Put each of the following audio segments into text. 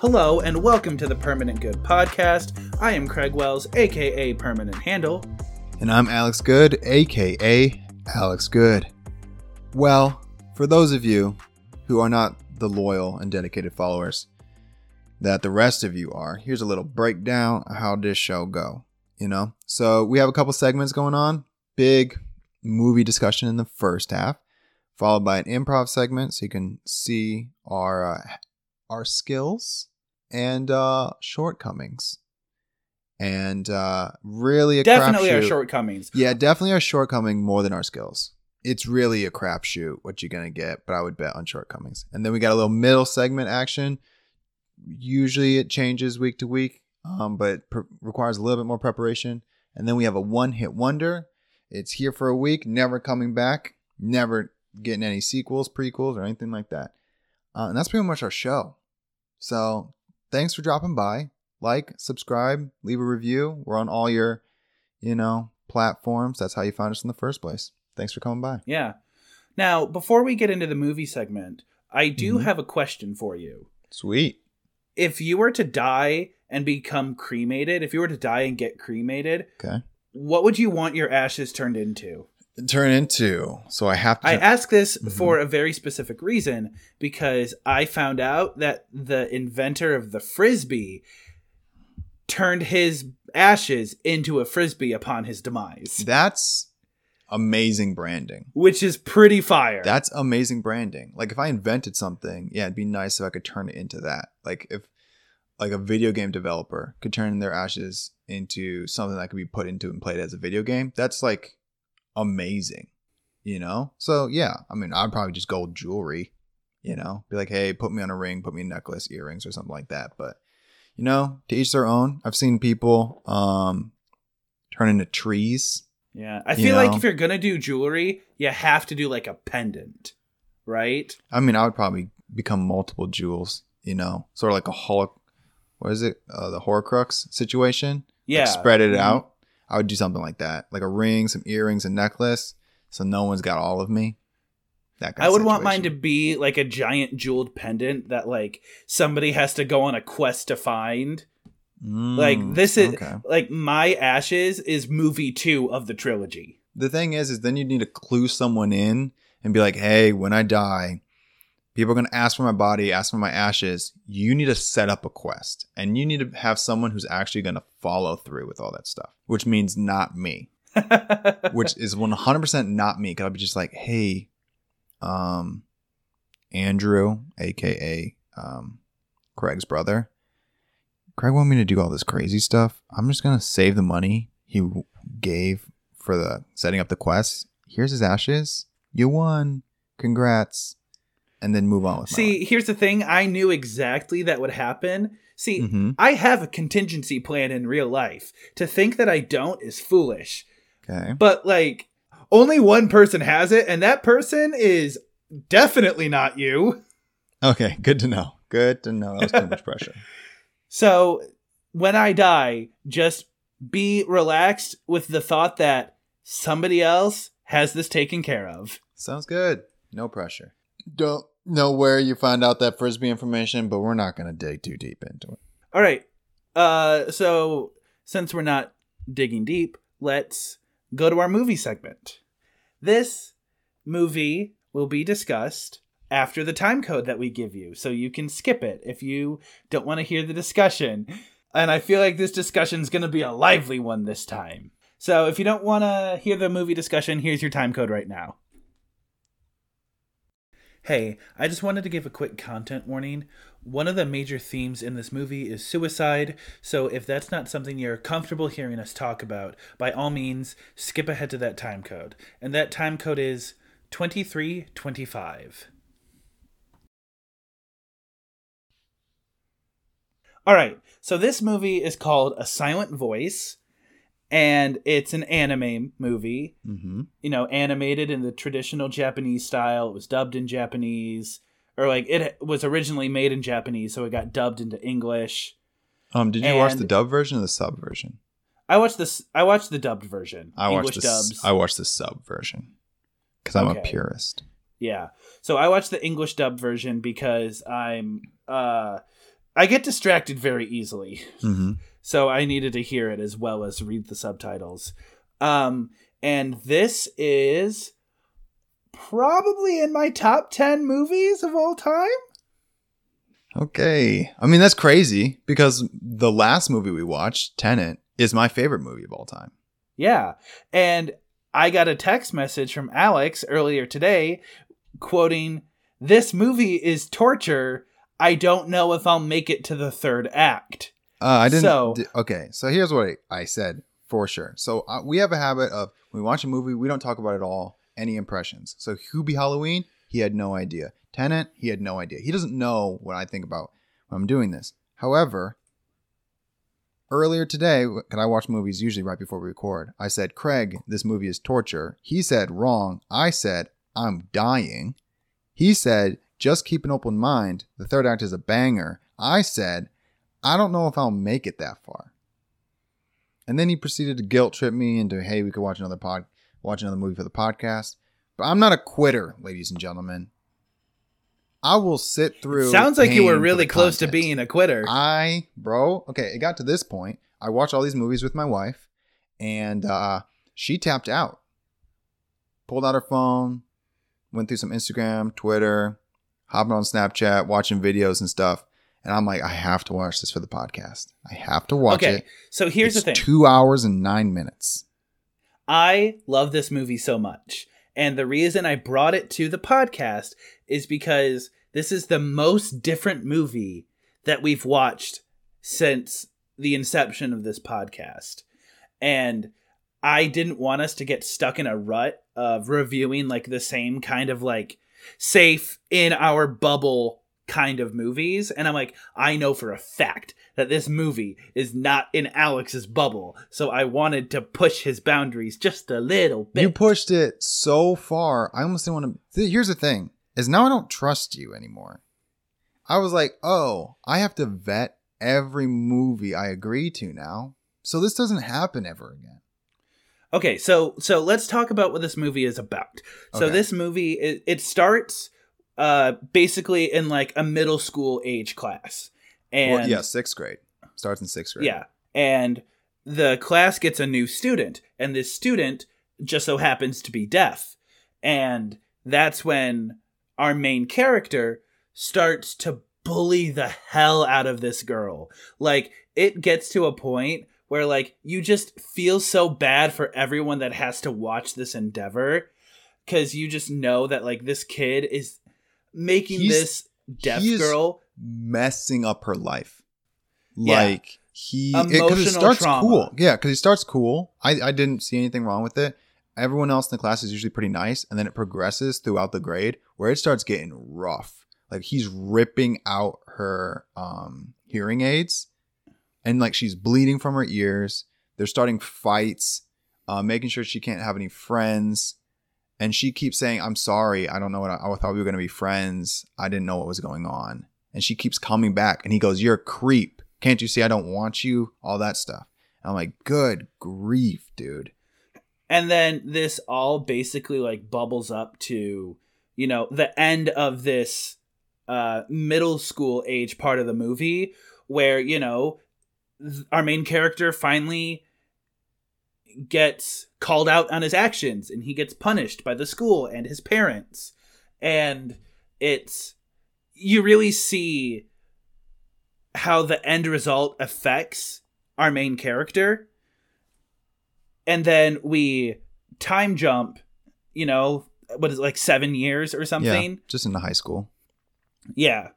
Hello and welcome to the Permanent Good podcast. I am Craig Wells, aka Permanent Handle. And I'm Alex Good, aka Alex Good. Well, for those of you who are not the loyal and dedicated followers that the rest of you are, here's a little breakdown of how this show go. You know, so we have a couple segments going on. Big movie discussion in the first half, followed by an improv segment, so you can see our uh, our skills and uh, shortcomings, and uh, really a Definitely our shortcomings. Yeah, definitely our shortcoming more than our skills. It's really a crapshoot what you're gonna get, but I would bet on shortcomings. And then we got a little middle segment action. Usually it changes week to week, um, but pr- requires a little bit more preparation. And then we have a one hit wonder. It's here for a week, never coming back, never getting any sequels, prequels, or anything like that. Uh, and that's pretty much our show. So thanks for dropping by. Like, subscribe, leave a review. We're on all your, you know, platforms. That's how you found us in the first place. Thanks for coming by. Yeah. Now, before we get into the movie segment, I do Mhm. have a question for you. Sweet. If you were to die and become cremated, if you were to die and get cremated, Okay. what would you want your ashes turned into? Turn into. So I have to. I ask this Mhm. for a very specific reason because I found out that the inventor of the frisbee turned his ashes into a frisbee upon his demise, that's amazing branding. which is pretty fire. That's amazing branding. Like if I invented something, yeah, it'd be nice if I could turn it into that. Like if like a video game developer could turn their ashes into something that could be put into and played as a video game. That's like amazing. You know? So yeah, I mean I'd probably just gold jewelry, you know, be like, hey, put me on a ring, put me a necklace, earrings, or something like that. But you know, to each their own. I've seen people um turn into trees. yeah, I you feel like if you're gonna do jewelry, you have to do like a pendant, right? I mean, I would probably become multiple jewels, you know, sort of like a holo, what is it, uh, the Horcrux situation? Yeah, like spread it Mhm. out. I would do something like that, like a ring, some earrings, a necklace, so no one's got all of me. That kind I would want mine to be like a giant jeweled pendant that like somebody has to go on a quest to find. like, Mm, this is- okay. Like my ashes is movie two of the trilogy. The thing is, is then you need to clue someone in and be like, hey, when I die, people are gonna ask for my body, ask for my ashes. You need to set up a quest, and you need to have someone who's actually gonna follow through with all that stuff, which means not me. which is 100% not me. Cause I'll be just like, hey, um, Andrew, aka um, Craig's brother. Craig wanted me to do all this crazy stuff. I'm just gonna save the money he gave for the setting up the quest. Here's his ashes. You won. Congrats. And then move on with it. See, here's the thing. I knew exactly that would happen. See. Mhm. I have a contingency plan in real life. To think that I don't is foolish. Okay. But like, only one person has it, and that person is definitely not you. Okay. Good to know. Good to know. That was too much pressure. So when I die, just be relaxed with the thought that somebody else has this taken care of. Sounds good. No pressure. Don't know where you find out that frisbee information, but we're not going to dig too deep into it. All right. Uh, so since we're not digging deep, let's go to our movie segment. This movie will be discussed after the time code that we give you, so you can skip it if you don't want to hear the discussion. And I feel like this discussion is going to be a lively one this time. So if you don't want to hear the movie discussion, here's your time code right now. Hey, I just wanted to give a quick content warning. One of the major themes in this movie is suicide, so if that's not something you're comfortable hearing us talk about, by all means, skip ahead to that time code. And that time code is 2325. All right, so this movie is called A Silent Voice, and it's an anime movie Mm-hmm. you know, animated in the traditional Japanese style. It was dubbed in Japanese, or like it was originally made in Japanese, so it got dubbed into English. Um, did you watch the dub version or the sub version? I watched this. I watched the dubbed version. I English watched the dubs. I watched the sub version because I'm Okay. a purist. Yeah. So I watched the English dub version because I'm uh I get distracted very easily. Mm-hmm. So I needed to hear it as well as read the subtitles. Um, and this is probably in my top 10 movies of all time. Okay. I mean, that's crazy because the last movie we watched, Tenet, is my favorite movie of all time. Yeah. And I got a text message from Alex earlier today quoting, This movie is torture. I don't know if I'll make it to the third act. Uh, I didn't. So- okay, so here's what I, I said for sure. So uh, we have a habit of when we watch a movie, we don't talk about it all. Any impressions? So Hubie Halloween, he had no idea. Tenet, he had no idea. He doesn't know what I think about when I'm doing this. However, earlier today, because I watch movies usually right before we record, I said, Craig, this movie is torture. He said, wrong. I said, I'm dying. He said, just keep an open mind. The third act is a banger. I said, I don't know if I'll make it that far. And then he proceeded to guilt trip me into, hey, we could watch another pod, watch another movie for the podcast. But I'm not a quitter, ladies and gentlemen. I will sit through. Sounds like you were really close to being a quitter. I, bro, okay, it got to this point. I watched all these movies with my wife, and uh, she tapped out. Pulled out her phone, went through some Instagram, Twitter, hopping on Snapchat, watching videos and stuff. And I'm like, I have to watch this for the podcast. I have to watch okay. it. So here's It's the thing. Two hours and nine minutes. I love this movie so much. And the reason I brought it to the podcast is because this is the most different movie that we've watched since the inception of this podcast. And I didn't want us to get stuck in a rut of reviewing like the same kind of like safe in our bubble kind of movies. And I'm like, I know for a fact that this movie is not in Alex's bubble. So I wanted to push his boundaries just a little bit. You pushed it so far. I almost didn't want to. Here's the thing: is now I don't trust you anymore. I was like, oh, I have to vet every movie I agree to now, so this doesn't happen ever again. Okay, so so let's talk about what this movie is about. So Okay. this movie it, it starts uh basically in like a middle school age class. And well, yeah, sixth grade starts in sixth grade. Yeah. And the class gets a new student, and this student just so happens to be deaf. And that's when our main character starts to bully the hell out of this girl. Like, it gets to a point where, like, you just feel so bad for everyone that has to watch this endeavor because you just know that, like, this kid is making He's- this deaf girl messing up her life. Yeah. Like he, because it, Emotional starts trauma. cool. Yeah, because he starts cool. I, I didn't see anything wrong with it. Everyone else in the class is usually pretty nice, and then it progresses throughout the grade where it starts getting rough. Like he's ripping out her um hearing aids, and like she's bleeding from her ears. They're starting fights, uh, making sure she can't have any friends. And she keeps saying, I'm sorry. I don't know what I, I thought we were going to be friends. I didn't know what was going on. And she keeps coming back. And he goes, You're a creep. Can't you see I don't want you? All that stuff. And I'm like, Good grief, dude. and then this all basically like bubbles up to you know the end of this uh middle school age part of the movie where you know our main character finally gets called out on his actions and he gets punished by the school and his parents and it's you really see how the end result affects our main character and then we time jump you know what is it, like seven years or Yeah. something Just into high school. yeah.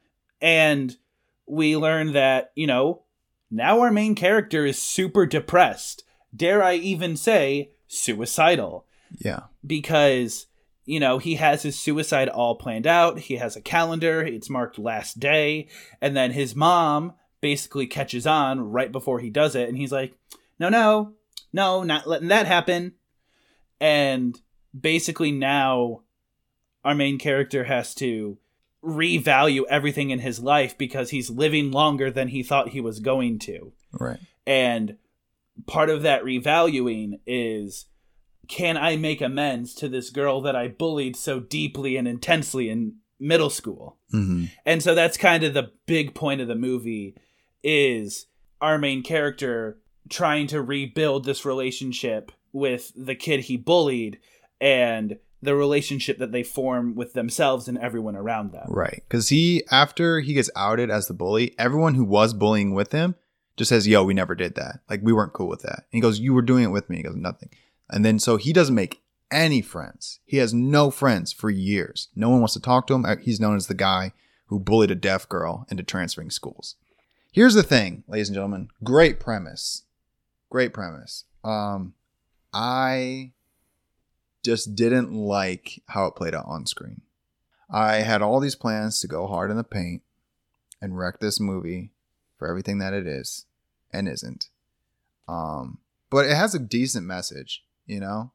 And we learn that, you know, now our main character is super depressed. Dare I even say suicidal? Yeah. Because, you know, he has his suicide all planned out. He has a calendar, it's marked last day. And then his mom basically catches on right before he does it. And he's like, no, no, no, not letting that happen. And basically now our main character has to revalue everything in his life because he's living longer than he thought he was going to. Right. And part of that revaluing is can I make amends to this girl that I bullied so deeply and intensely in middle school. hmm And so that's kind of the big point of the movie is our main character trying to rebuild this relationship with the kid he bullied and the relationship that they form with themselves and everyone around them. Right. Because he, after he gets outed as the bully, everyone who was bullying with him just says, Yo, we never did that. Like, we weren't cool with that. And he goes, You were doing it with me. He goes, Nothing. And then so he doesn't make any friends. He has no friends for years. No one wants to talk to him. Uh, He's known as the guy who bullied a deaf girl into transferring schools. Here's the thing, ladies and gentlemen. Great premise. Great premise. Um, I just didn't like how it played out on screen. I had all these plans to go hard in the paint and wreck this movie for everything that it is and isn't. Um, but it has a decent message, you know?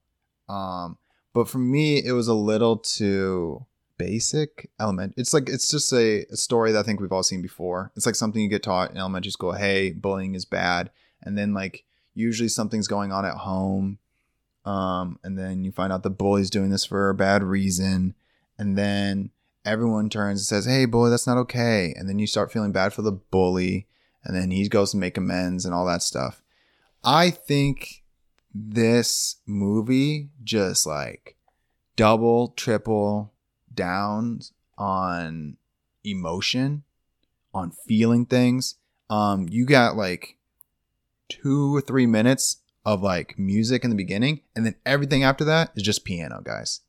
Um, but for me, it was a little too basic element. It's like it's just a, a story that I think we've all seen before. It's like something you get taught in elementary school. Hey, bullying is bad, and then like usually something's going on at home, um, and then you find out the bully's doing this for a bad reason, and then everyone turns and says, "Hey, boy, that's not okay," and then you start feeling bad for the bully, and then he goes to make amends and all that stuff. I think this movie just like double, triple downs on emotion, on feeling things. Um, you got like two or three minutes of like music in the beginning, and then everything after that is just piano, guys.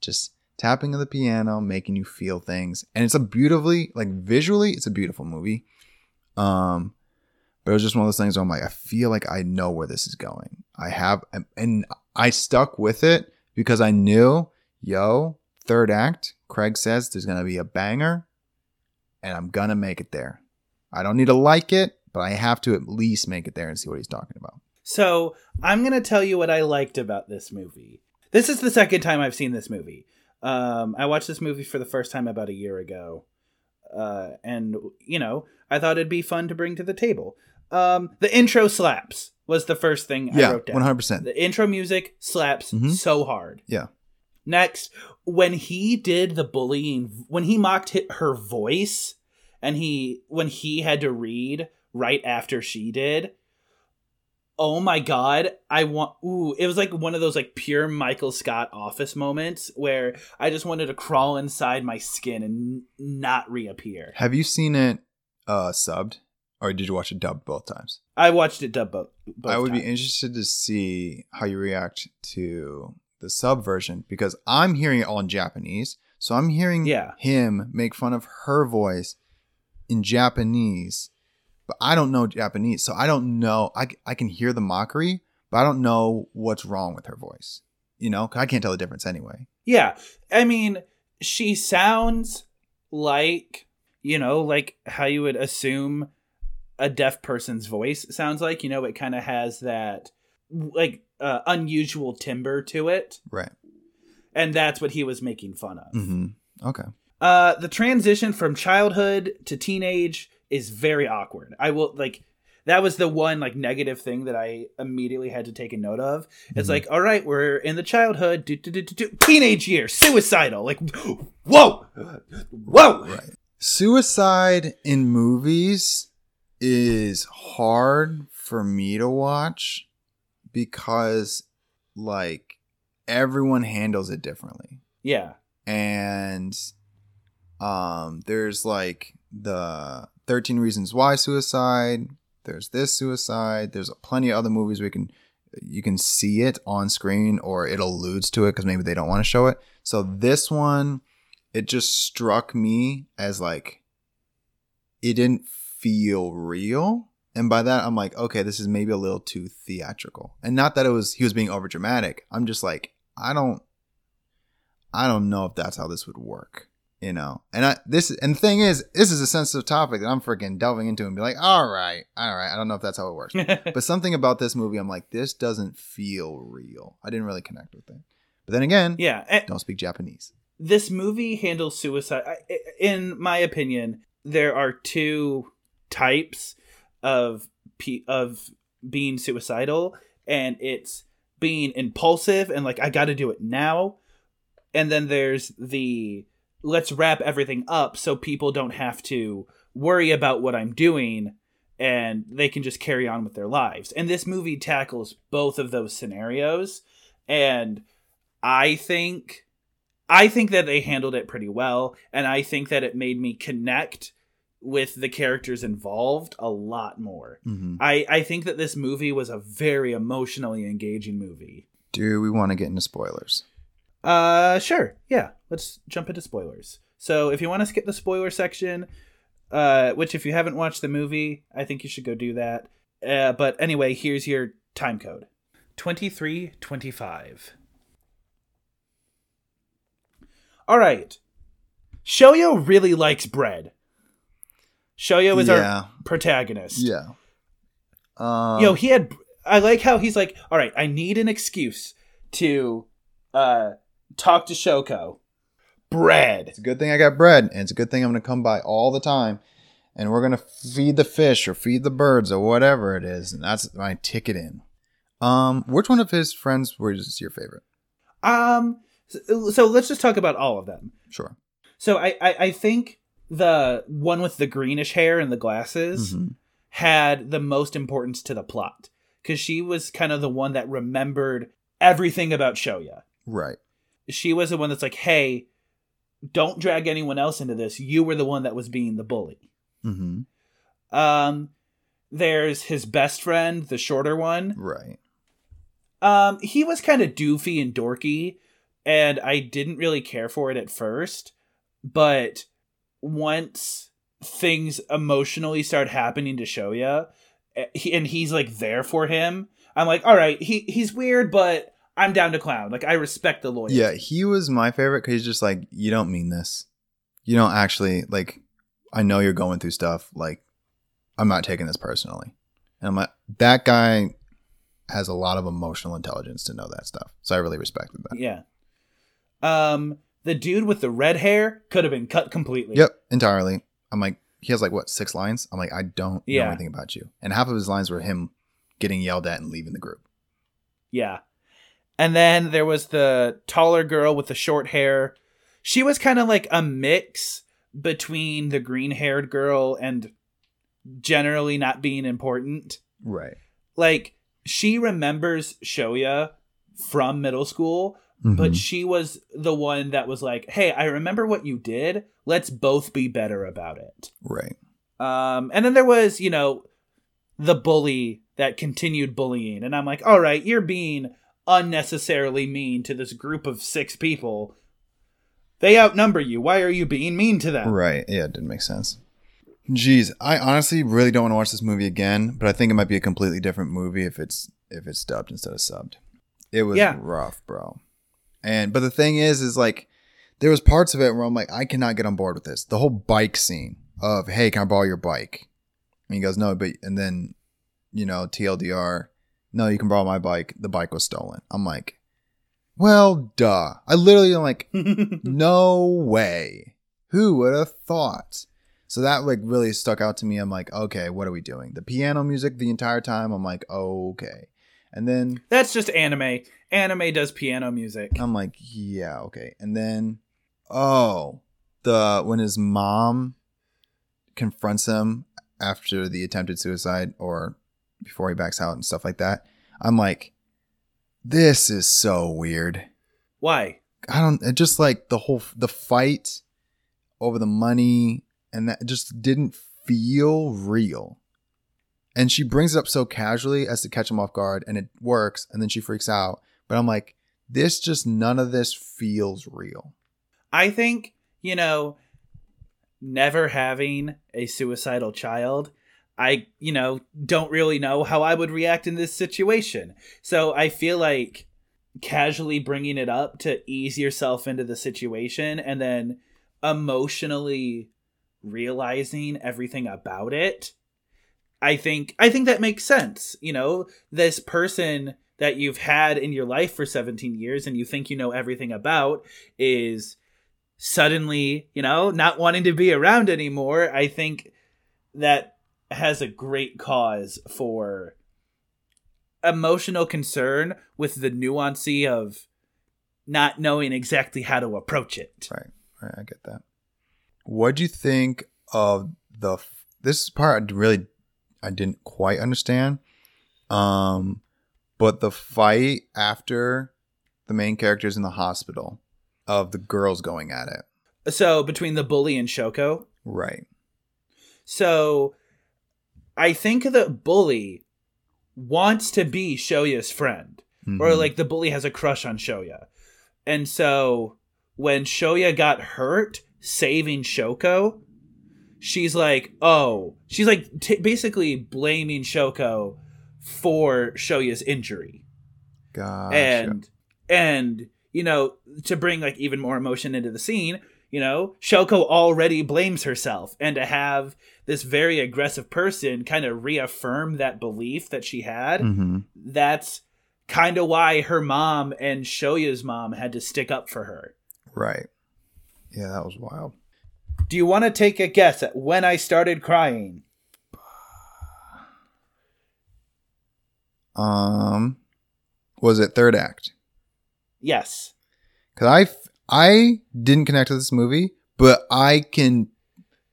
Just tapping of the piano, making you feel things, and it's a beautifully like visually, it's a beautiful movie. Um, but it was just one of those things where I'm like, I feel like I know where this is going. I have, and I stuck with it because I knew, yo, third act, Craig says there's gonna be a banger, and I'm gonna make it there. I don't need to like it, but I have to at least make it there and see what he's talking about. So I'm gonna tell you what I liked about this movie. This is the second time I've seen this movie. Um, I watched this movie for the first time about a year ago, uh, and you know I thought it'd be fun to bring to the table. Um, the intro slaps was the first thing I yeah, wrote down. one hundred percent. The intro music slaps Mhm. so hard. Yeah. Next, when he did the bullying, when he mocked her voice, and he when he had to read right after she did. Oh my god, I want ooh, it was like one of those like pure Michael Scott office moments where I just wanted to crawl inside my skin and n- not reappear. Have you seen it uh subbed, or did you watch it dubbed both times? I watched it dubbed both. both I would be interested to see how you react to the sub version because I'm hearing it all in Japanese. So I'm hearing Yeah. him make fun of her voice in Japanese, but I don't know Japanese. So I don't know. I, I can hear the mockery, but I don't know what's wrong with her voice. You know, I can't tell the difference anyway. Yeah. I mean, she sounds like, you know, like how you would assume a deaf person's voice sounds like. You know, it kind of has that like uh, unusual timbre to it. Right. And that's what he was making fun of. hmm Okay. Uh, the transition from childhood to teenage is very awkward. I will like that was the one like negative thing that I immediately had to take a note of. It's Mhm. like, all right, we're in the childhood, do, do, do, teenage years, suicidal. Like, whoa, whoa. Right. Suicide in movies is hard for me to watch because like everyone handles it differently. Yeah, And um there's like the 13 reasons why suicide, there's this suicide, there's plenty of other movies we can you can see it on screen or it alludes to it because maybe they don't want to show it. So this one, it just struck me as like it didn't feel real. And by that I'm like, okay, this is maybe a little too theatrical. And not that it was he was being over dramatic. I'm just like, I don't I don't know if that's how this would work. You know, and I this and the thing is, this is a sensitive topic that I'm freaking delving into and be like, all right, all right, I don't know if that's how it works. but something about this movie, I'm like, this doesn't feel real. I didn't really connect with it. But then again, yeah. don't speak Japanese. this movie handles suicide. I- In my opinion, there are two types of of being suicidal, and it's being impulsive and like I got to do it now, and then there's the let's wrap everything up so people don't have to worry about what I'm doing and they can just carry on with their lives. And this movie tackles both of those scenarios and I think I think that they handled it pretty well and I think that it made me connect with the characters involved a lot more. Mm-hmm. I I think that this movie was a very emotionally engaging movie. Do we want to get into spoilers? Uh, sure. Yeah, let's jump into spoilers. So, if you want to skip the spoiler section, uh, which if you haven't watched the movie, I think you should go do that. Uh, but anyway, here's your time code: twenty-three twenty-five. All right. Shoya really likes bread. Shoya is Yeah. our protagonist. Yeah. Um, Yo, he had. I like how he's like, all right, I need an excuse to uh talk to Shoko. Bread. It's a good thing I got bread, and it's a good thing I'm going to come by all the time, and we're going to feed the fish or feed the birds or whatever it is, and that's my ticket in. Um, which one of his friends was your favorite? Um. So, let's just talk about all of them. Sure. So I, I I think the one with the greenish hair and the glasses Mhm. had the most importance to the plot because she was kind of the one that remembered everything about Shoya. Right. She was the one that's like, hey, don't drag anyone else into this. You were the one that was being the bully. Mm-hmm. Um, there's his best friend, the shorter one. Right. Um, he was kind of doofy and dorky, and I didn't really care for it at first. But once things emotionally start happening to Shoya, eh, and he's like there for him, I'm like, all right, he he's weird, but I'm down to clown. Like I respect the lawyer. Yeah, he was my favorite because he's just like, you don't mean this. You don't actually like. I know you're going through stuff. Like, I'm not taking this personally. And I'm like, that guy has a lot of emotional intelligence to know that stuff. So I really respected that. yeah. Um, the dude with the red hair could have been cut completely. Yep, entirely. I'm like, he has like what six lines. I'm like, I don't Yeah. know anything about you. And half of his lines were him getting yelled at and leaving the group. Yeah. And then there was the taller girl with the short hair. She was kind of like a mix between the green haired girl and generally not being important. Right. Like, she remembers Shoya from middle school, Mm-hmm. but she was the one that was like, hey, I remember what you did. Let's both be better about it. right. Um, and then there was, you know, the bully that continued bullying. And I'm like, all right, you're being unnecessarily mean to this group of six people. They outnumber you. Why are you being mean to them? Right. Yeah, it didn't make sense. Jeez, I honestly really don't want to watch this movie again, but I think it might be a completely different movie if it's if it's dubbed instead of subbed. It was Yeah. rough, bro. And but the thing is, is like there was parts of it where I'm like, I cannot get on board with this. The whole bike scene of, hey, can I borrow your bike? And he goes, no, but and then, you know, TLDR, no, you can borrow my bike. The bike was stolen. I'm like, well, duh. I literally am like, no way. Who would have thought? So that like really stuck out to me. I'm like, okay, what are we doing? The piano music the entire time. I'm like, okay. And then That's just anime. Anime does piano music. I'm like, yeah, okay. And then, oh, the when his mom confronts him after the attempted suicide or before he backs out and stuff like that, I'm like, this is so weird. Why? I don't. It just like the whole the fight over the money and that just didn't feel real. And she brings it up so casually as to catch him off guard, and it works. And then she freaks out. But I'm like, this just none of this feels real. I think, you know, never having a suicidal child, I, you know, don't really know how I would react in this situation. So I feel like casually bringing it up to ease yourself into the situation and then emotionally realizing everything about it i think i think that makes sense you know this person that you've had in your life for 17 years and you think you know everything about is suddenly you know not wanting to be around anymore i think that has a great cause for emotional concern with the nuancy of not knowing exactly how to approach it Right. Right, I get that. What do you think of the this part? I really, I didn't quite understand. Um, but the fight after the main characters in the hospital of the girls going at it. So between the bully and Shoko. Right. So I think the bully wants to be Shoya's friend. Or Mhm. like the bully has a crush on Shoya. And so when Shoya got hurt saving Shoko, she's like, "Oh, she's like t- basically blaming Shoko for Shoya's injury." Gotcha. and and you know to bring like even more emotion into the scene you know shoko already blames herself and to have this very aggressive person kind of reaffirm that belief that she had Mhm. that's kind of why her mom and shoya's mom had to stick up for her Right. Yeah, that was wild. do you want to take a guess at when i started crying Um, was it third act? yes Cause I I didn't connect to this movie, but I can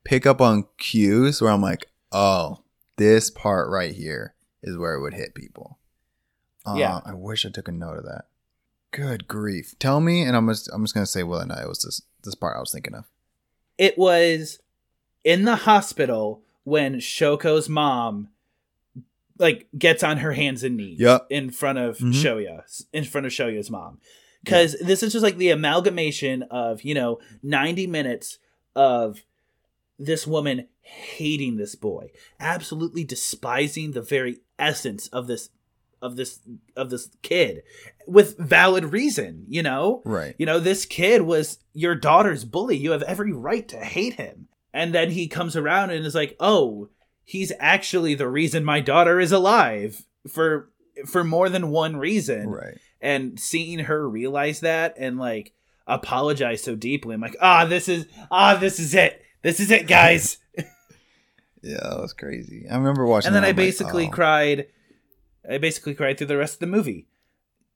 pick up on cues where I'm like, oh, this part right here is where it would hit people. Uh, Yeah. I wish I took a note of that. Good grief! Tell me, and I'm just I'm just gonna say whether or not it was this this part I was thinking of. it was in the hospital when Shoko's mom like gets on her hands and knees Yep. in front of Mhm. Shoya, in front of Shoya's mom. Cuz this is just like the amalgamation of, you know, 90 minutes of this woman hating this boy, absolutely despising the very essence of this of this of this kid with valid reason, you know? Right. You know, this kid was your daughter's bully. You have every right to hate him. And then he comes around and is like, "Oh, he's actually the reason my daughter is alive for for more than one reason." Right. And seeing her realize that and like apologize so deeply, I'm like, "Ah, this is ah, this is it. This is it, guys." Yeah, that was crazy. I remember watching. and then I I'm like, basically oh. cried. I basically cried through the rest of the movie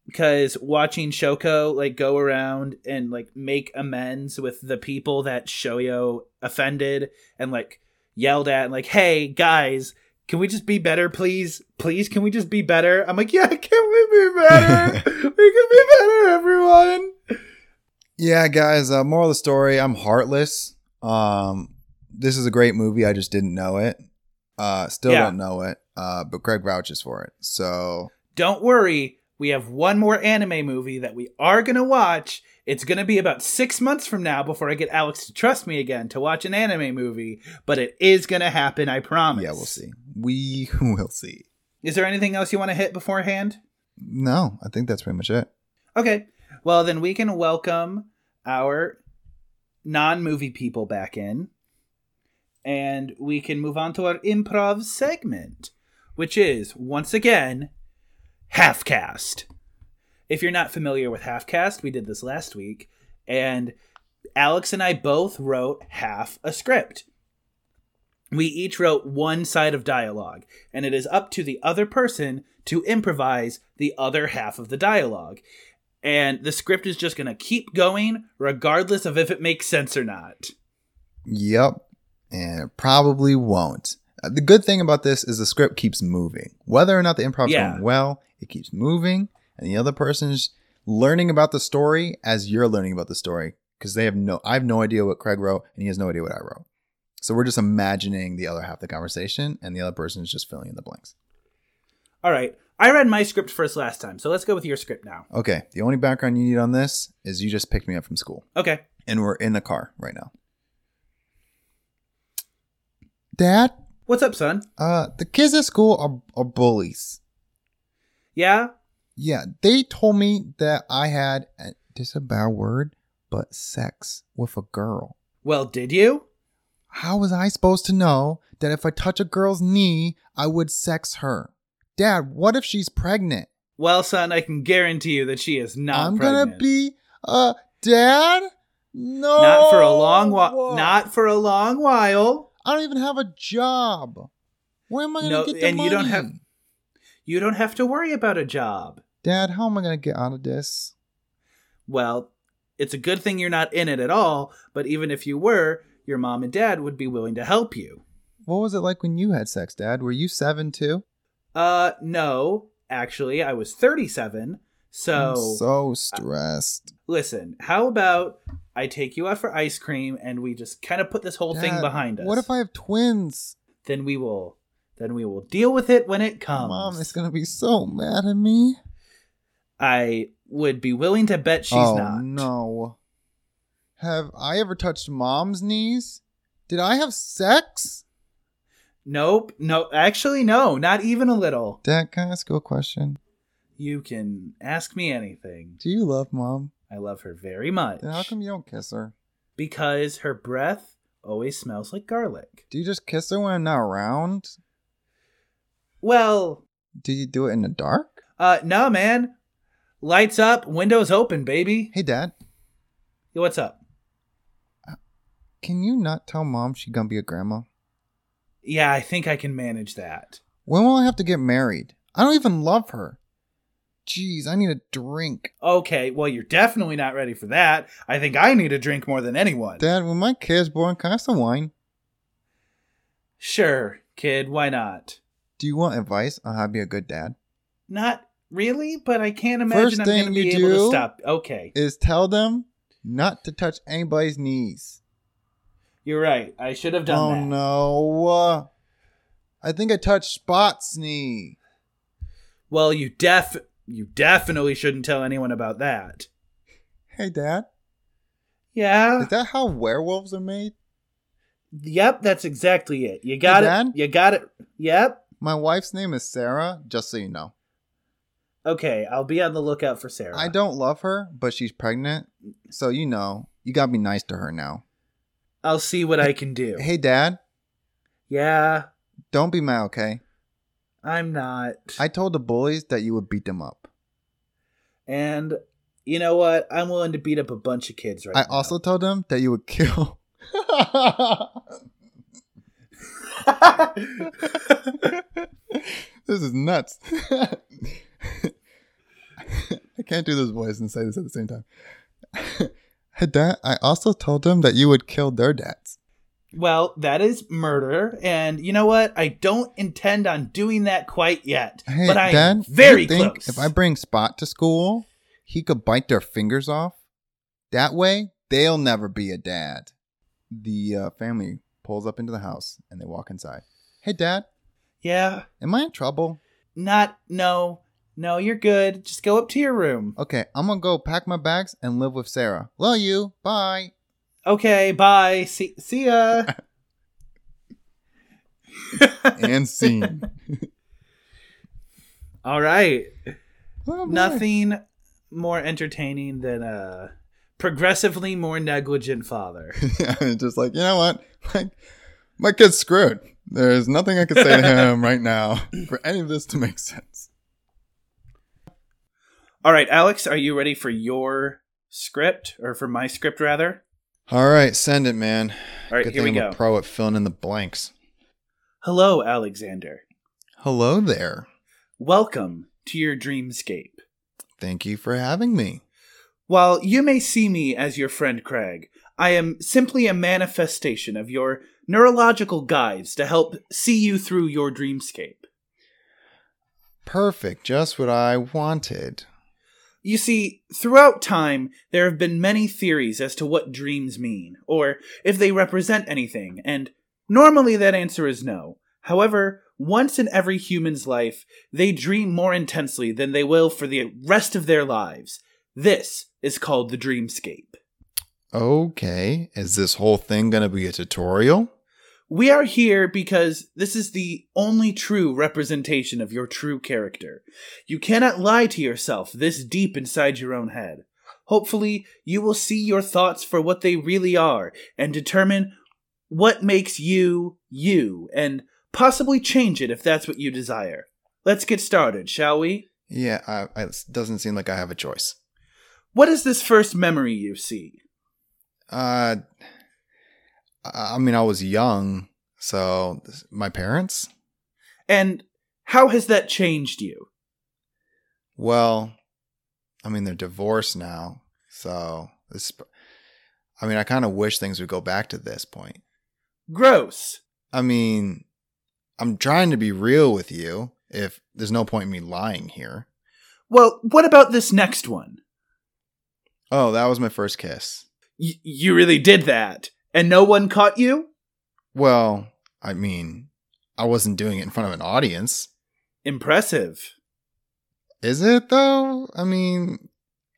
because watching Shoko like go around and like make amends with the people that Shoya offended and like yelled at, and, like, "Hey guys, can we just be better, please? Please, can we just be better?" I'm like, "Yeah, can we be better? we can be better, everyone." Yeah, guys. Uh, moral of the story: I'm heartless. Um, this is a great movie. I just didn't know it. Uh, still Yeah. don't know it. Uh, but Craig vouches for it. So Don't worry, we have one more anime movie that we are gonna watch. It's gonna be about six months from now before I get Alex to trust me again to watch an anime movie, but it is gonna happen, I promise. yeah, we'll see. We will see. Is there anything else you want to hit beforehand? No, I think that's pretty much it. Okay, well then we can welcome our non-movie people back in, and we can move on to our improv segment, which is once again half-cast. If you're not familiar with half-cast, we did this last week, and Alex and I both wrote half a script. We each wrote one side of dialogue, and it is up to the other person to improvise the other half of the dialogue. And the script is just going to keep going, regardless of if it makes sense or not. Yep, and it probably won't. Uh, The good thing about this is the script keeps moving. Whether or not the improv's Yeah. going well, it keeps moving, and the other person's learning about the story as you're learning about the story because they have no. I have no idea what Craig wrote, and he has no idea what I wrote. So we're just imagining the other half of the conversation, and the other person is just filling in the blanks. All right. I read my script first last time, so let's go with your script now. Okay, the only background you need on this is you just picked me up from school, Okay. and we're in the car right now. Dad, What's up, son? uh, the kids at school are, are bullies. Yeah? Yeah, they told me that I had, this is a bad word, but sex with a girl. Well, did you? How was I supposed to know that if I touch a girl's knee, I would sex her? Dad, what if she's pregnant? Well, son, I can guarantee you that she is not pregnant. I'm pregnant. gonna be, uh, dad? No. not for a long while. Not for a long while. I don't even have a job. Where am I gonna No, get the and money? you don't have- You don't have to worry about a job. Dad, how am I gonna get out of this? Well, it's a good thing you're not in it at all, but even if you were, your mom and dad would be willing to help you. What was it like when you had sex, Dad? Were you seven too? Uh, no, actually, I was 37. So, I'm so stressed. listen, how about I take you out for ice cream and we just kind of put this whole thing behind us? What if I have twins? Then we will, then we will deal with it when it comes. Mom is gonna be so mad at me. I would be willing to bet she's oh not. no. Have I ever touched mom's knees? Did I have sex? Nope. No, actually, no, not even a little. Dad, can I ask you a question? You can ask me anything. Do you love mom? I love her very much. Then how come you don't kiss her? Because her breath always smells like garlic. Do you just kiss her when I'm not around? Well, Do you do it in the dark? uh, no, man. Lights up, windows open, baby. Hey, Dad, Yo, What's up? Can you not tell mom she gonna be a grandma? Yeah, I think I can manage that. When will I have to get married? I don't even love her. Jeez, I need a drink. Okay, well, you're definitely not ready for that. I think I need a drink more than anyone. Dad, when my kid's born, can I have some wine? Sure, kid, why not? Do you want advice on how to be a good dad? Not really, but I can't imagine First I'm going to thing be you able to stop. Okay, Is tell them not to touch anybody's knees. You're right. I should have done that. oh that. no. Uh, I think I touched Spot's knee. Well, you def you definitely shouldn't tell anyone about that. Hey, Dad. Yeah. Is that how werewolves are made? Yep, that's exactly it. You got Hey, it. Dad? You got it. Yep. My wife's name is Sarah, just so you know. Okay, I'll be on the lookout for Sarah. I don't love her, but she's pregnant. So, you know, you gotta be nice to her now. I'll see what I can do. Hey, Dad. Yeah, Don't be mad, okay? I'm not. I told the bullies that you would beat them up. and you know what? I'm willing to beat up a bunch of kids right I now. also told them that you would kill. this is nuts. I can't do this voice and say this at the same time. Hey, Dad, I also told them that you would kill their dads. well, that is murder, and you know what? I don't intend on doing that quite yet. Hey, but I Dad, am very close. if I bring Spot to school, he could bite their fingers off? That way, they'll never be a dad. The uh, family pulls up into the house and they walk inside. Hey, Dad, yeah, am I in trouble? not no, no. You're good. Just go up to your room. Okay, I'm gonna go pack my bags and live with Sarah. Love you. Bye. Okay, bye. See, see ya. And scene. All right. Oh. Nothing more entertaining than a progressively more negligent father. Just like, you know what? My, my kid's screwed. There's nothing I can say to him right now for any of this to make sense. All right, Alex, are you ready for your script or for my script rather? All right, send it, man. All right, Good here we I'm go. a pro at filling in the blanks. Hello, Alexander. Hello there. Welcome to your dreamscape. Thank you for having me. While you may see me as your friend Craig, I am simply a manifestation of your neurological guides to help see you through your dreamscape. Perfect. Just what I wanted. You see, throughout time, there have been many theories as to what dreams mean, or if they represent anything, and normally that answer is no. However, once in every human's life, they dream more intensely than they will for the rest of their lives. This is called the dreamscape. Okay. Is this whole thing going to be a tutorial? We are here because this is the only true representation of your true character. You cannot lie to yourself this deep inside your own head. Hopefully, you will see your thoughts for what they really are and determine what makes you you and possibly change it if that's what you desire. Let's get started, shall we? Yeah, I, I, it doesn't seem like I have a choice. What is this first memory you see? Uh, I mean, I was young, so my parents. And how has that changed you? Well, I mean, they're divorced now, so This, I mean, I kind of wish things would go back to this point. Gross. I mean, I'm trying to be real with you. If there's no point in me lying here. Well, what about this next one? Oh, that was my first kiss. Y- you really did that, and no one caught you? Well, I mean, I wasn't doing it in front of an audience. Impressive. Is it though? I mean,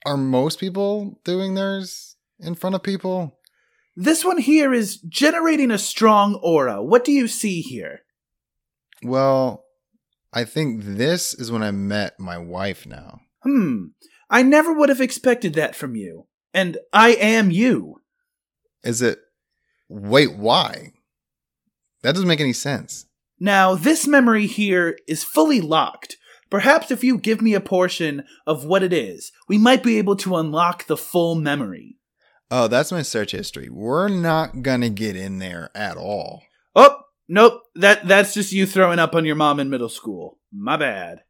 are most people doing theirs in front of people? This one here is generating a strong aura. What do you see here? Well, I think this is when I met my wife now. Hmm. I never would have expected that from you. And I am you. Is it. Wait, why? That doesn't make any sense. Now, this memory here is fully locked. Perhaps if you give me a portion of what it is, we might be able to unlock the full memory. Oh, that's my search history. We're not gonna get in there at all. Oh, nope. That that's just you throwing up on your mom in middle school. My bad.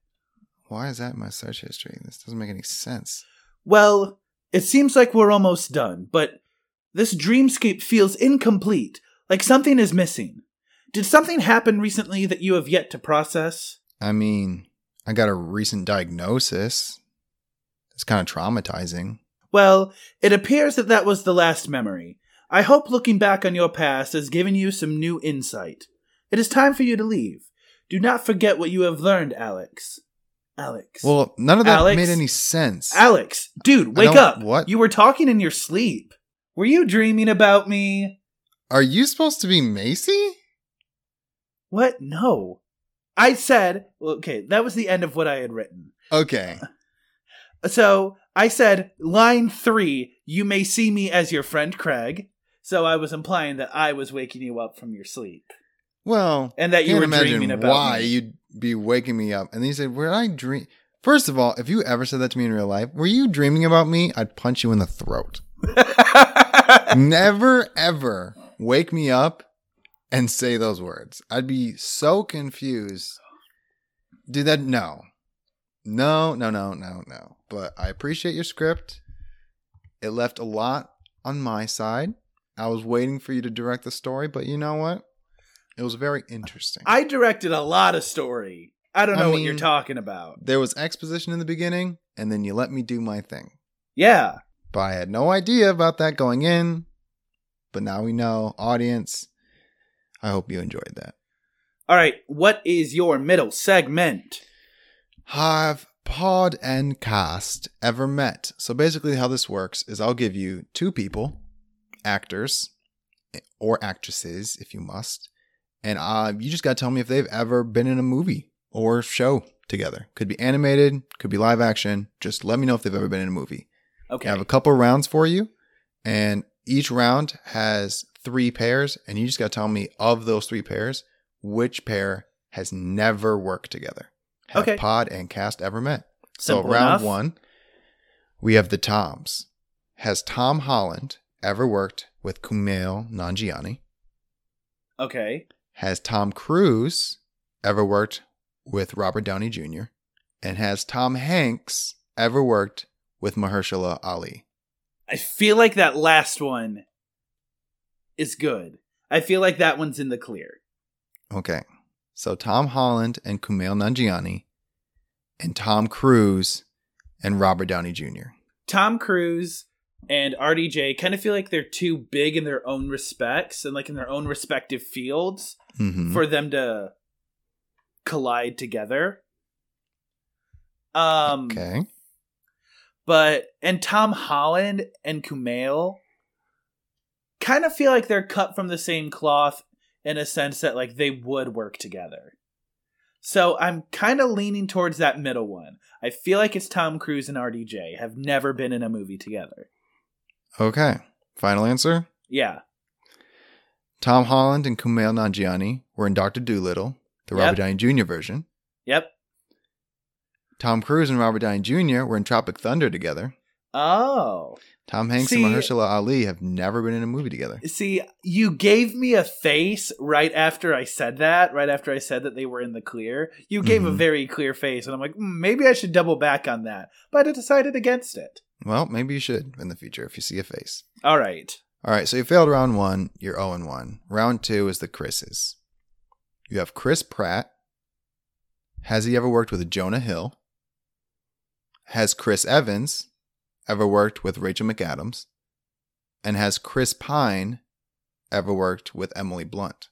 Why is that my search history? This doesn't make any sense. Well, it seems like we're almost done, but this dreamscape feels incomplete, like something is missing. Did something happen recently that you have yet to process? I mean, I got a recent diagnosis. It's kind of traumatizing. Well, it appears that that was the last memory. I hope looking back on your past has given you some new insight. It is time for you to leave. Do not forget what you have learned, Alex. Alex. Well, none of that Alex? made any sense. Alex, dude, wake up. what? You were talking in your sleep. Were you dreaming about me? Are you supposed to be Macy? What? No. I said, okay, that was the end of what I had written. Okay. So I said, line three, you may see me as your friend Craig. So I was implying that I was waking you up from your sleep. Well, And that you were imagine dreaming about why me. you'd be waking me up. And then you said, "Were I dream?" First of all, if you ever said that to me in real life, were you dreaming about me? I'd punch you in the throat. Never ever wake me up and say those words. I'd be so confused. Do that? No, no, no, no, no, no. But I appreciate your script. It left a lot on my side. I was waiting for you to direct the story, but you know what? It was very interesting. I directed a lot of story. I don't I know what you're talking about. there was exposition in the beginning, and then you let me do my thing. Yeah. But I had no idea about that going in. But now we know, audience. I hope you enjoyed that. All right. What is your middle segment? Have pod and cast ever met? So basically, how this works is I'll give you two people, actors or actresses, if you must, and uh, you just got to tell me if they've ever been in a movie or show together. Could be animated, could be live action. Just let me know if they've ever been in a movie. Okay. I have a couple rounds for you, and each round has three pairs, and you just got to tell me of those three pairs, which pair has never worked together. Have Okay. Pod and Cast ever met? Simple so round enough. one, we have the Toms. Has Tom Holland ever worked with Kumail Nanjiani? Okay. Has Tom Cruise ever worked with Robert Downey Jr.? And has Tom Hanks ever worked with Mahershala Ali? I feel like that last one is good. I feel like that one's in the clear. Okay. So Tom Holland and Kumail Nanjiani and Tom Cruise and Robert Downey Jr. Tom Cruise and RDJ kind of feel like they're too big in their own respects and like in their own respective fields Mhm. for them to collide together. Um okay. But and Tom Holland and Kumail kind of feel like they're cut from the same cloth in a sense that like they would work together. So I'm kind of leaning towards that middle one. I feel like it's Tom Cruise and RDJ have never been in a movie together. Okay. Final answer. Yeah. Tom Holland and Kumail Nanjiani were in Doctor Dolittle, the Yep. Robert Downey Jr. version. Yep. Tom Cruise and Robert Downey Jr. were in Tropic Thunder together. Oh. Tom Hanks See- and Mahershala Ali have never been in a movie together. See, you gave me a face right after I said that, right after I said that they were in the clear. You gave a Mhm. very clear face, and I'm like, "Hmm, maybe I should double back on that. But I decided against it. Well, maybe you should in the future if you see a face. All right. All right, so you failed round one. You're 0 and 1. Round two is the Chris's. You have Chris Pratt. Has he ever worked with Jonah Hill? Has Chris Evans ever worked with Rachel McAdams? And has Chris Pine ever worked with Emily Blunt?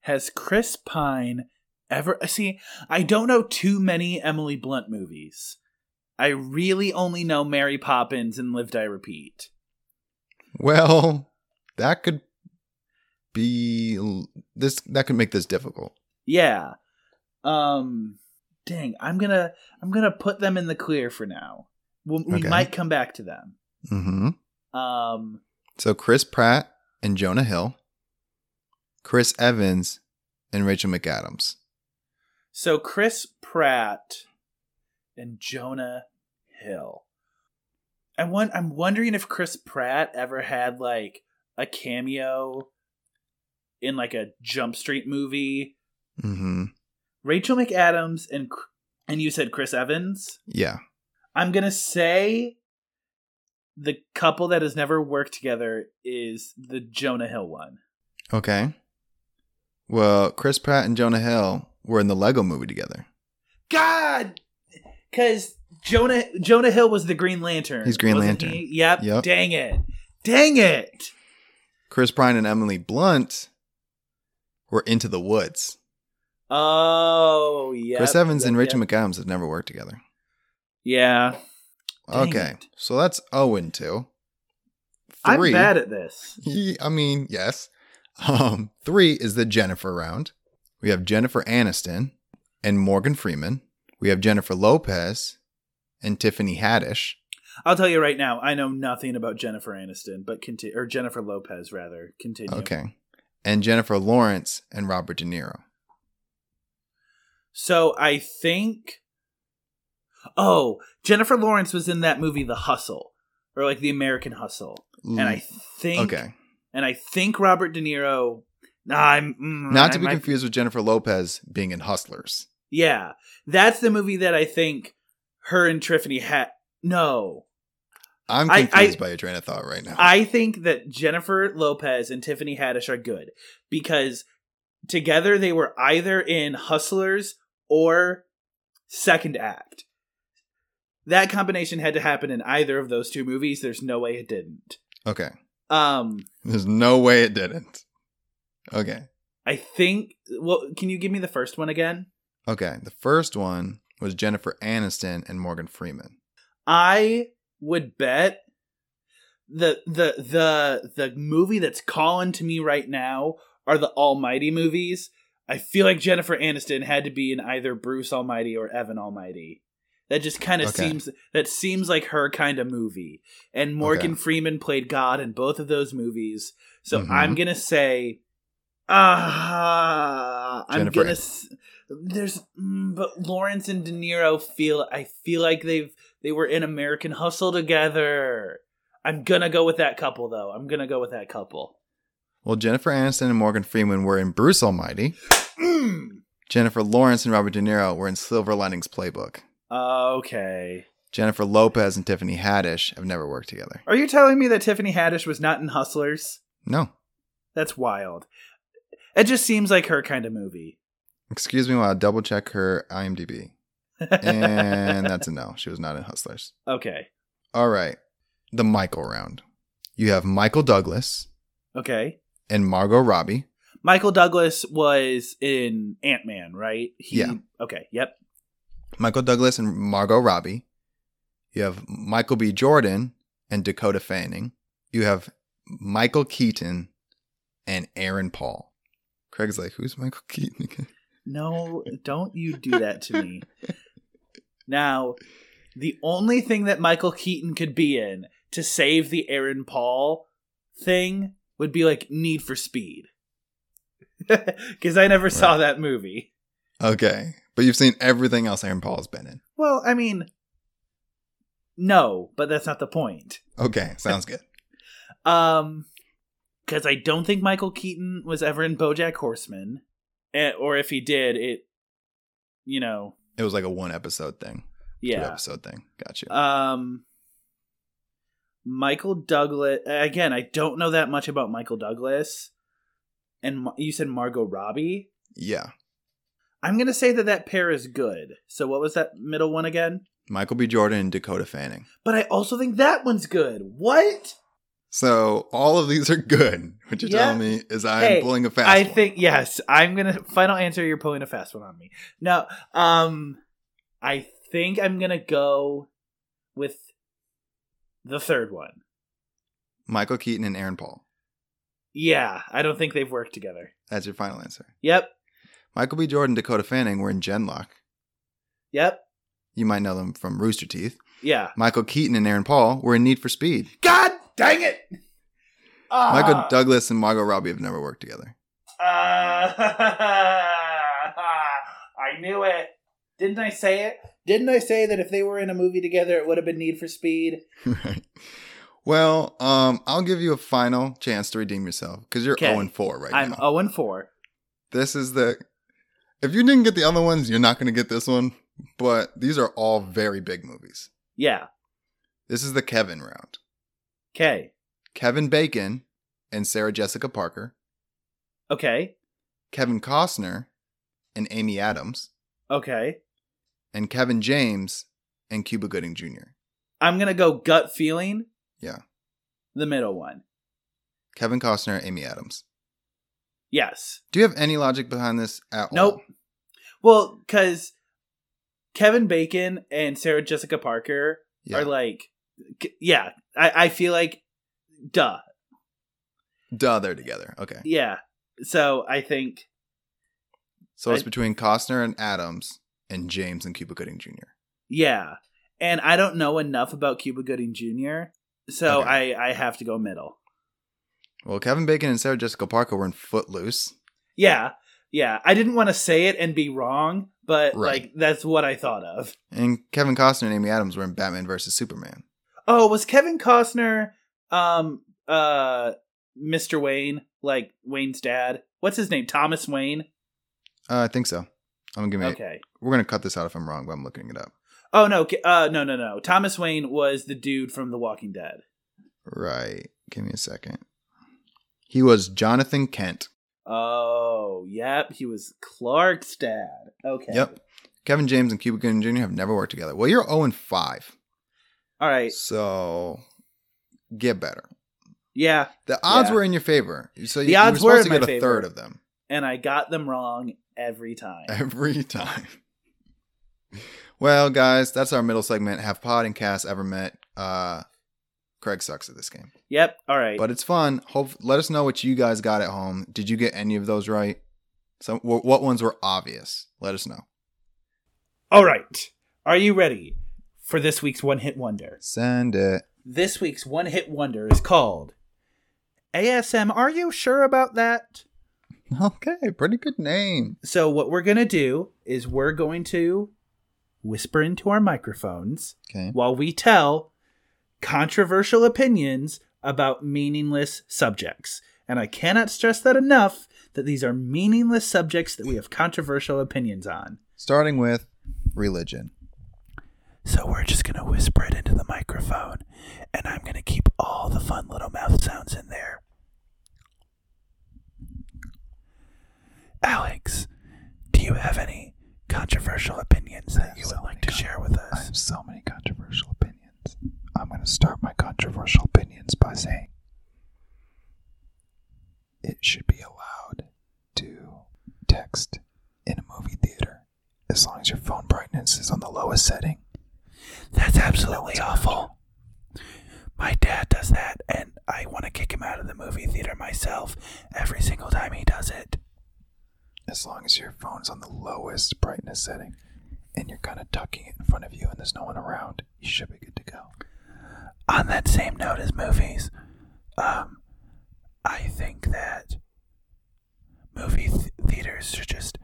Has Chris Pine ever see? I don't know too many Emily Blunt movies. I really only know Mary Poppins and Live Die Repeat. Well, that could be this that could make this difficult. Yeah. Um dang, I'm to I'm to put them in the clear for now. We'll, we Okay. might come back to them. Mm-hmm. Um So Chris Pratt and Jonah Hill, Chris Evans and Rachel McAdams. so Chris Pratt and Jonah Hill. I want I'm wondering if Chris Pratt ever had like a cameo in like a Jump Street movie. Mhm. Rachel McAdams and and you said Chris Evans. Yeah. I'm gonna say the couple that has never worked together is the Jonah Hill one. Okay. Well, Chris Pratt and Jonah Hill were in the Lego movie together. God, because Jonah Jonah Hill was the Green Lantern. He's Green Lantern. he? Yep. Yep. Dang it. Dang it. Chris Pine and Emily Blunt were into the woods. Oh yeah. Chris Evans and Rachel McAdams have never worked together. Yeah. Dang okay. it. So that's 0 and 2. I'm bad at this. I mean, yes. Um, three is the Jennifer round. We have Jennifer Aniston and Morgan Freeman. We have Jennifer Lopez and Tiffany Haddish. I'll tell you right now, I know nothing about Jennifer Aniston, but continue or Jennifer Lopez rather. Continue. Okay. And Jennifer Lawrence and Robert De Niro. So I think Oh, Jennifer Lawrence was in that movie The Hustle. Or like The American Hustle. And I think Mm. okay. and I think Robert De Niro Nah, I'm mm, Not to I be might- confused with Jennifer Lopez being in Hustlers. Yeah. That's the movie that I think her and Tiffany had no. I'm I- confused I- by your train of thought right now. I think that Jennifer Lopez and Tiffany Haddish are good because together they were either in Hustlers or Second Act. That combination had to happen in either of those two movies. There's no way it didn't. okay. Um, There's no way it didn't. Okay. I think. Well, can you give me the first one again? Okay. The first one was Jennifer Aniston and Morgan Freeman. I would bet the the the the movie that's calling to me right now are the Almighty movies. I feel like Jennifer Aniston had to be in either Bruce Almighty or Evan Almighty. That just kind of Okay. seems that seems like her kind of movie. And Morgan Okay. Freeman played God in both of those movies. So Mhm. I'm gonna say, ah, I'm gonna. s- There's, mm, but Lawrence and De Niro feel. I feel like they've they were in American Hustle together. I'm gonna go with that couple though. I'm gonna go with that couple. Well, Jennifer Aniston and Morgan Freeman were in Bruce Almighty. Jennifer Lawrence and Robert De Niro were in Silver Linings Playbook. Okay. Jennifer Lopez and Tiffany Haddish have never worked together. Are you telling me that Tiffany Haddish was not in Hustlers? No. That's wild. It just seems like her kind of movie. Excuse me while I double check her IMDb. And that's a no. She was not in Hustlers. okay. All right. The Michael round. You have Michael Douglas Okay. And Margot Robbie. Michael Douglas was in Ant Man, right? He, Yeah. Okay. Yep. Michael Douglas and Margot Robbie. You have Michael B. Jordan and Dakota Fanning. You have Michael Keaton and Aaron Paul. Craig's like, who's Michael Keaton again? No, don't you do that to me. Now, the only thing that Michael Keaton could be in to save the Aaron Paul thing would be like Need for Speed. Because I never saw that movie. Okay. But you've seen everything else Aaron Paul's been in. Well, I mean, no, but that's not the point. Okay. Sounds good. Um, because I don't think Michael Keaton was ever in BoJack Horseman, or if he did, it, you know, It was like a one episode thing. Two yeah. episode thing. Got you. Um, Michael Douglas. Again, I don't know that much about Michael Douglas. And Ma- you said Margot Robbie. Yeah. I'm gonna say that that pair is good. So what was that middle one again? Michael B. Jordan and Dakota Fanning. But I also think that one's good. What? So all of these are good. What you're Yeah. telling me is I'm Hey, pulling a fast one. I one. think yes. I'm gonna final answer. You're pulling a fast one on me. No. Um, I think I'm gonna go with the third one. Michael Keaton and Aaron Paul. Yeah, I don't think they've worked together. That's your final answer. Yep. Michael B. Jordan, Dakota Fanning were in Genlock. Yep. You might know them from Rooster Teeth. Yeah. Michael Keaton and Aaron Paul were in Need for Speed. God dang it! Ah. Michael Douglas and Margot Robbie have never worked together. Uh, I knew it. Didn't I say it? Didn't I say that if they were in a movie together, it would have been Need for Speed? right. Well, um, I'll give you a final chance to redeem yourself because you're Okay. 0 4 right now. I'm now. 0 and 4. This is the. If you didn't get the other ones, you're not going to get this one. But these are all very big movies. Yeah. This is the Kevin round. Okay. Kevin Bacon and Sarah Jessica Parker. Okay. Kevin Costner and Amy Adams. Okay. And Kevin James and Cuba Gooding Jr. I'm going to go gut feeling. Yeah. The middle one. Kevin Costner, Amy Adams. Yes. Do you have any logic behind this at Nope. all? Well, because Kevin Bacon and Sarah Jessica Parker Yeah. are like, yeah, I, I feel like, duh. Duh, they're together. Okay. Yeah. So I think, So it's I- between Costner and Adams and James and Cuba Gooding Jr. yeah. And I don't know enough about Cuba Gooding Jr., so Okay. I, I have to go middle. Well, Kevin Bacon and Sarah Jessica Parker were in Footloose. Yeah. Yeah. I didn't want to say it and be wrong, but Right. like that's what I thought of. And Kevin Costner and Amy Adams were in Batman versus Superman. Oh, was Kevin Costner um uh Mr. Wayne, like Wayne's dad? What's his name? Thomas Wayne? Uh, I think so. I'm gonna give me. Okay. We're gonna cut this out if I'm wrong, but I'm looking it up. Oh no, uh no no no. Thomas Wayne was the dude from The Walking Dead. Right. Give me a second. He was Jonathan Kent. Oh, yep, he was Clark's dad. Okay. Yep. Kevin James and Cuba Gooding Jr. have never worked together. Well, you're 0 and 5. All right. So get better. Yeah, The odds Yeah. were in your favor. So The you, odds were were supposed in to get a favor. third of them and I got them wrong every time. every time. well, guys, that's our middle segment. Have Pod and Cast ever met? Uh, Craig sucks at this game, Yep. All right. but it's fun. Hope let us know what you guys got at home. Did you get any of those right? So, wh- what ones were obvious? Let us know. All right. Are you ready for this week's one hit wonder? Send it. This week's one hit wonder is called ASM. Are you sure about that? Okay, pretty good name. So, what we're going to do is we're going to whisper into our microphones Okay. while we tell controversial opinions about meaningless subjects. And I cannot stress that enough that these are meaningless subjects that we have controversial opinions on. Starting with religion. So we're just going to whisper it into the microphone, and I'm going to keep all the fun little mouth sounds in there. Alex, do you have any controversial opinions that you would like to share with us? I have so many controversial opinions. I'm going to start my controversial opinions by saying it should be allowed to text in a movie theater as long as your phone brightness is on the lowest setting. That's absolutely awful. My dad does that, and I want to kick him out of the movie theater myself every single time he does it. As long as your phone is on the lowest brightness setting and you're kind of tucking it in front of you and there's no one around, you should be good to go. on that same note as movies, um, I think that movie th- theaters should just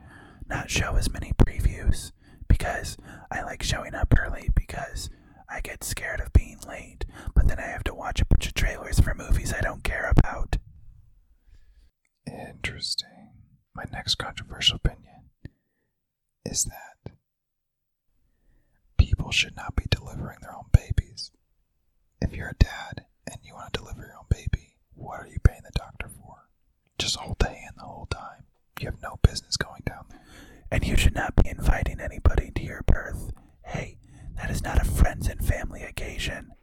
not show as many previews because I like showing up early because I get scared of being late, but then I have to watch a bunch of trailers for movies I don't care about. Interesting. My next controversial opinion is that people should not be delivering their own babies. If you're a dad and you want to deliver your own baby, what are you paying the doctor for? Just hold the hand the whole time. You have no business going down there. And you should not be inviting anybody to your birth. Hey, that is not a friends and family occasion.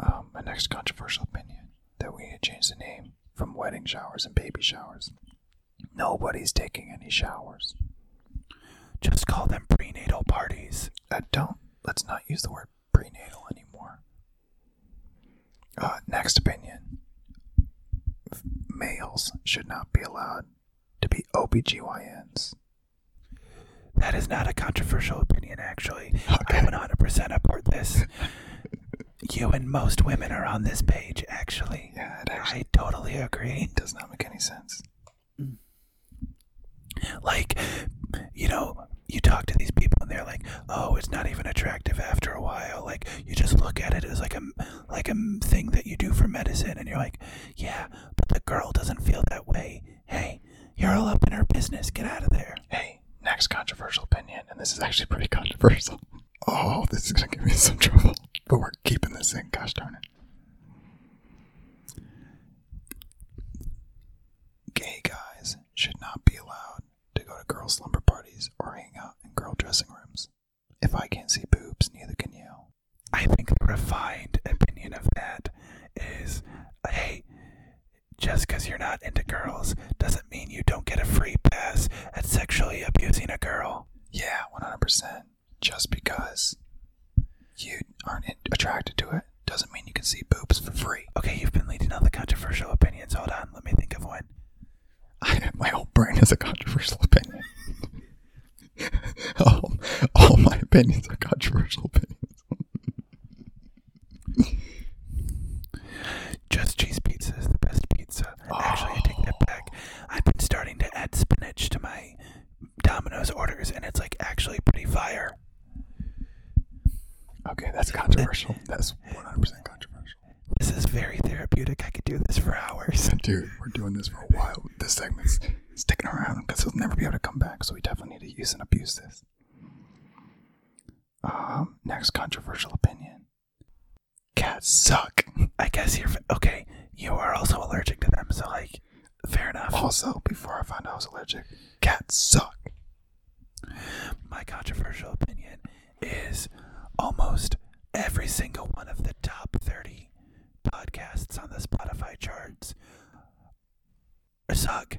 Um, my next controversial opinion that we need to change the name from wedding showers and baby showers. Nobody's taking any showers. Just call them prenatal parties. Uh, don't. Let's not use the word prenatal anymore. Uh, next opinion. Males should not be allowed to be OBGYNs. That is not a controversial opinion, actually. Okay. I 100% support this. you and most women are on this page, actually. Yeah, it actually I totally agree. does not make any sense. Like, you know, you talk to these people and they're like, "Oh, it's not even attractive after a while." Like, you just look at it as like a like a thing that you do for medicine, and you're like, "Yeah, but the girl doesn't feel that way." Hey, you're all up in her business. Get out of there. Hey, next controversial opinion, and this is actually pretty controversial. Oh, this is gonna give me some trouble, but we're keeping this in. Gosh darn it. Gay guys should not be allowed to girl slumber parties or hang out in girl dressing rooms. If I can't see boobs, neither can you. I think the refined opinion of that is, hey, just because you're not into girls doesn't mean you don't get a free pass at sexually abusing a girl. Yeah, 100%. Just because you aren't in- attracted to it doesn't mean you can see boobs for free. Okay, you've been leading all the controversial opinions. Hold on, let me think of one. I, my whole brain is a controversial opinion. all, all my opinions are controversial opinions. Just cheese pizza is the best pizza. Actually, I take that back. I've been starting to add spinach to my Domino's orders, and it's like actually pretty fire. Okay, that's controversial. That's 100% controversial. This is very therapeutic. I could do this for hours. Dude, we're doing this for a while. This segment's sticking around because he'll never be able to come back, so we definitely need to use and abuse this. Um, next controversial opinion. Cats suck. I guess you're okay. You are also allergic to them, so like, fair enough. Also, before I found out I was allergic, cats suck. My controversial opinion is almost every single one of the top 30 podcasts on the Spotify charts suck.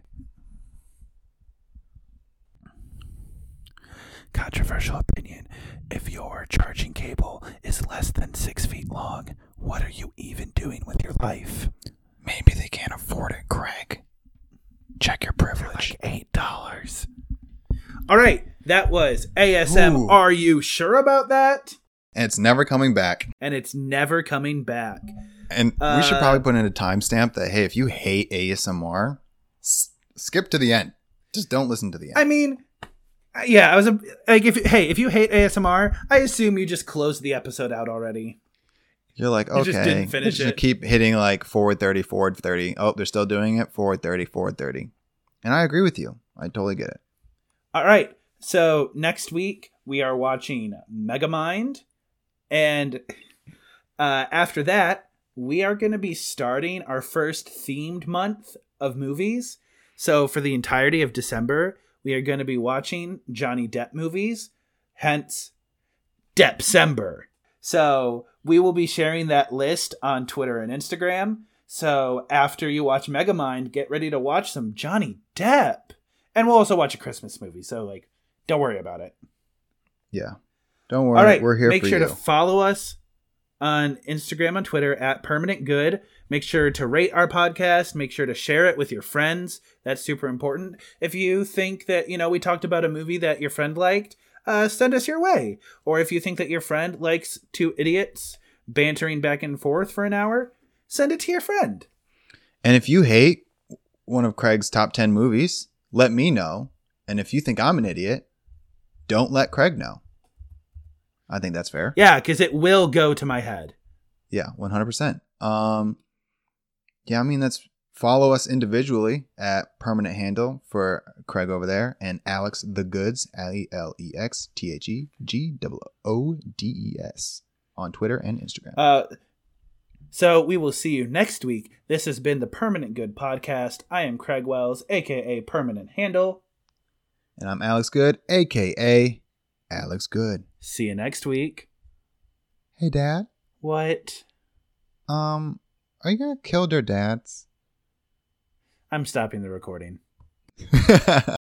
Controversial opinion. If your charging cable is less than six feet long, what are you even doing with your life? Maybe they can't afford it, Craig. Check your For privilege. like eight dollars. All right, that was ASM. Ooh. Are you sure about that? And it's never coming back. And it's never coming back. And we should Uh, probably put in a timestamp that hey, if you hate ASMR, s- skip to the end. Just don't listen to the end. I mean, yeah, I was a, like, if hey, if you hate ASMR, I assume you just closed the episode out already. You're like, You okay, just didn't finish just it. keep hitting like forward 30, forward 30. Oh, they're still doing it. Forward 30, forward 30. And I agree with you. I totally get it. All right, so next week we are watching Megamind, and uh, after that we are going to be starting our first themed month of movies. So for the entirety of December, we are going to be watching Johnny Depp movies, hence Deppcember. So we will be sharing that list on Twitter and Instagram. So after you watch Megamind, get ready to watch some Johnny Depp. And we'll also watch a Christmas movie. So like don't worry about it. Yeah. Don't worry. All right, We're here Make sure you. to follow us on Instagram and Twitter at Permanent Good. Make sure to rate our podcast. Make sure to share it with your friends. That's super important. If you think that you know we talked about a movie that your friend liked, uh, send us your way. Or if you think that your friend likes two idiots bantering back and forth for an hour, send it to your friend. and if you hate one of Craig's top 10 movies, let me know. And if you think I'm an idiot, don't let Craig know. I think that's fair. Yeah, because it will go to my head. Yeah, 100%. Um yeah, I mean that's follow us individually at permanent handle for Craig over there and Alex the Goods, L E L E X T H E G O O D E S on Twitter and Instagram. Uh, So we will see you next week. This has been the Permanent Good Podcast. I am Craig Wells, aka Permanent Handle. And I'm Alex Good, aka Alex Good. See you next week. Hey, Dad. What? Um, are you gonna kill their dads? I'm stopping the recording.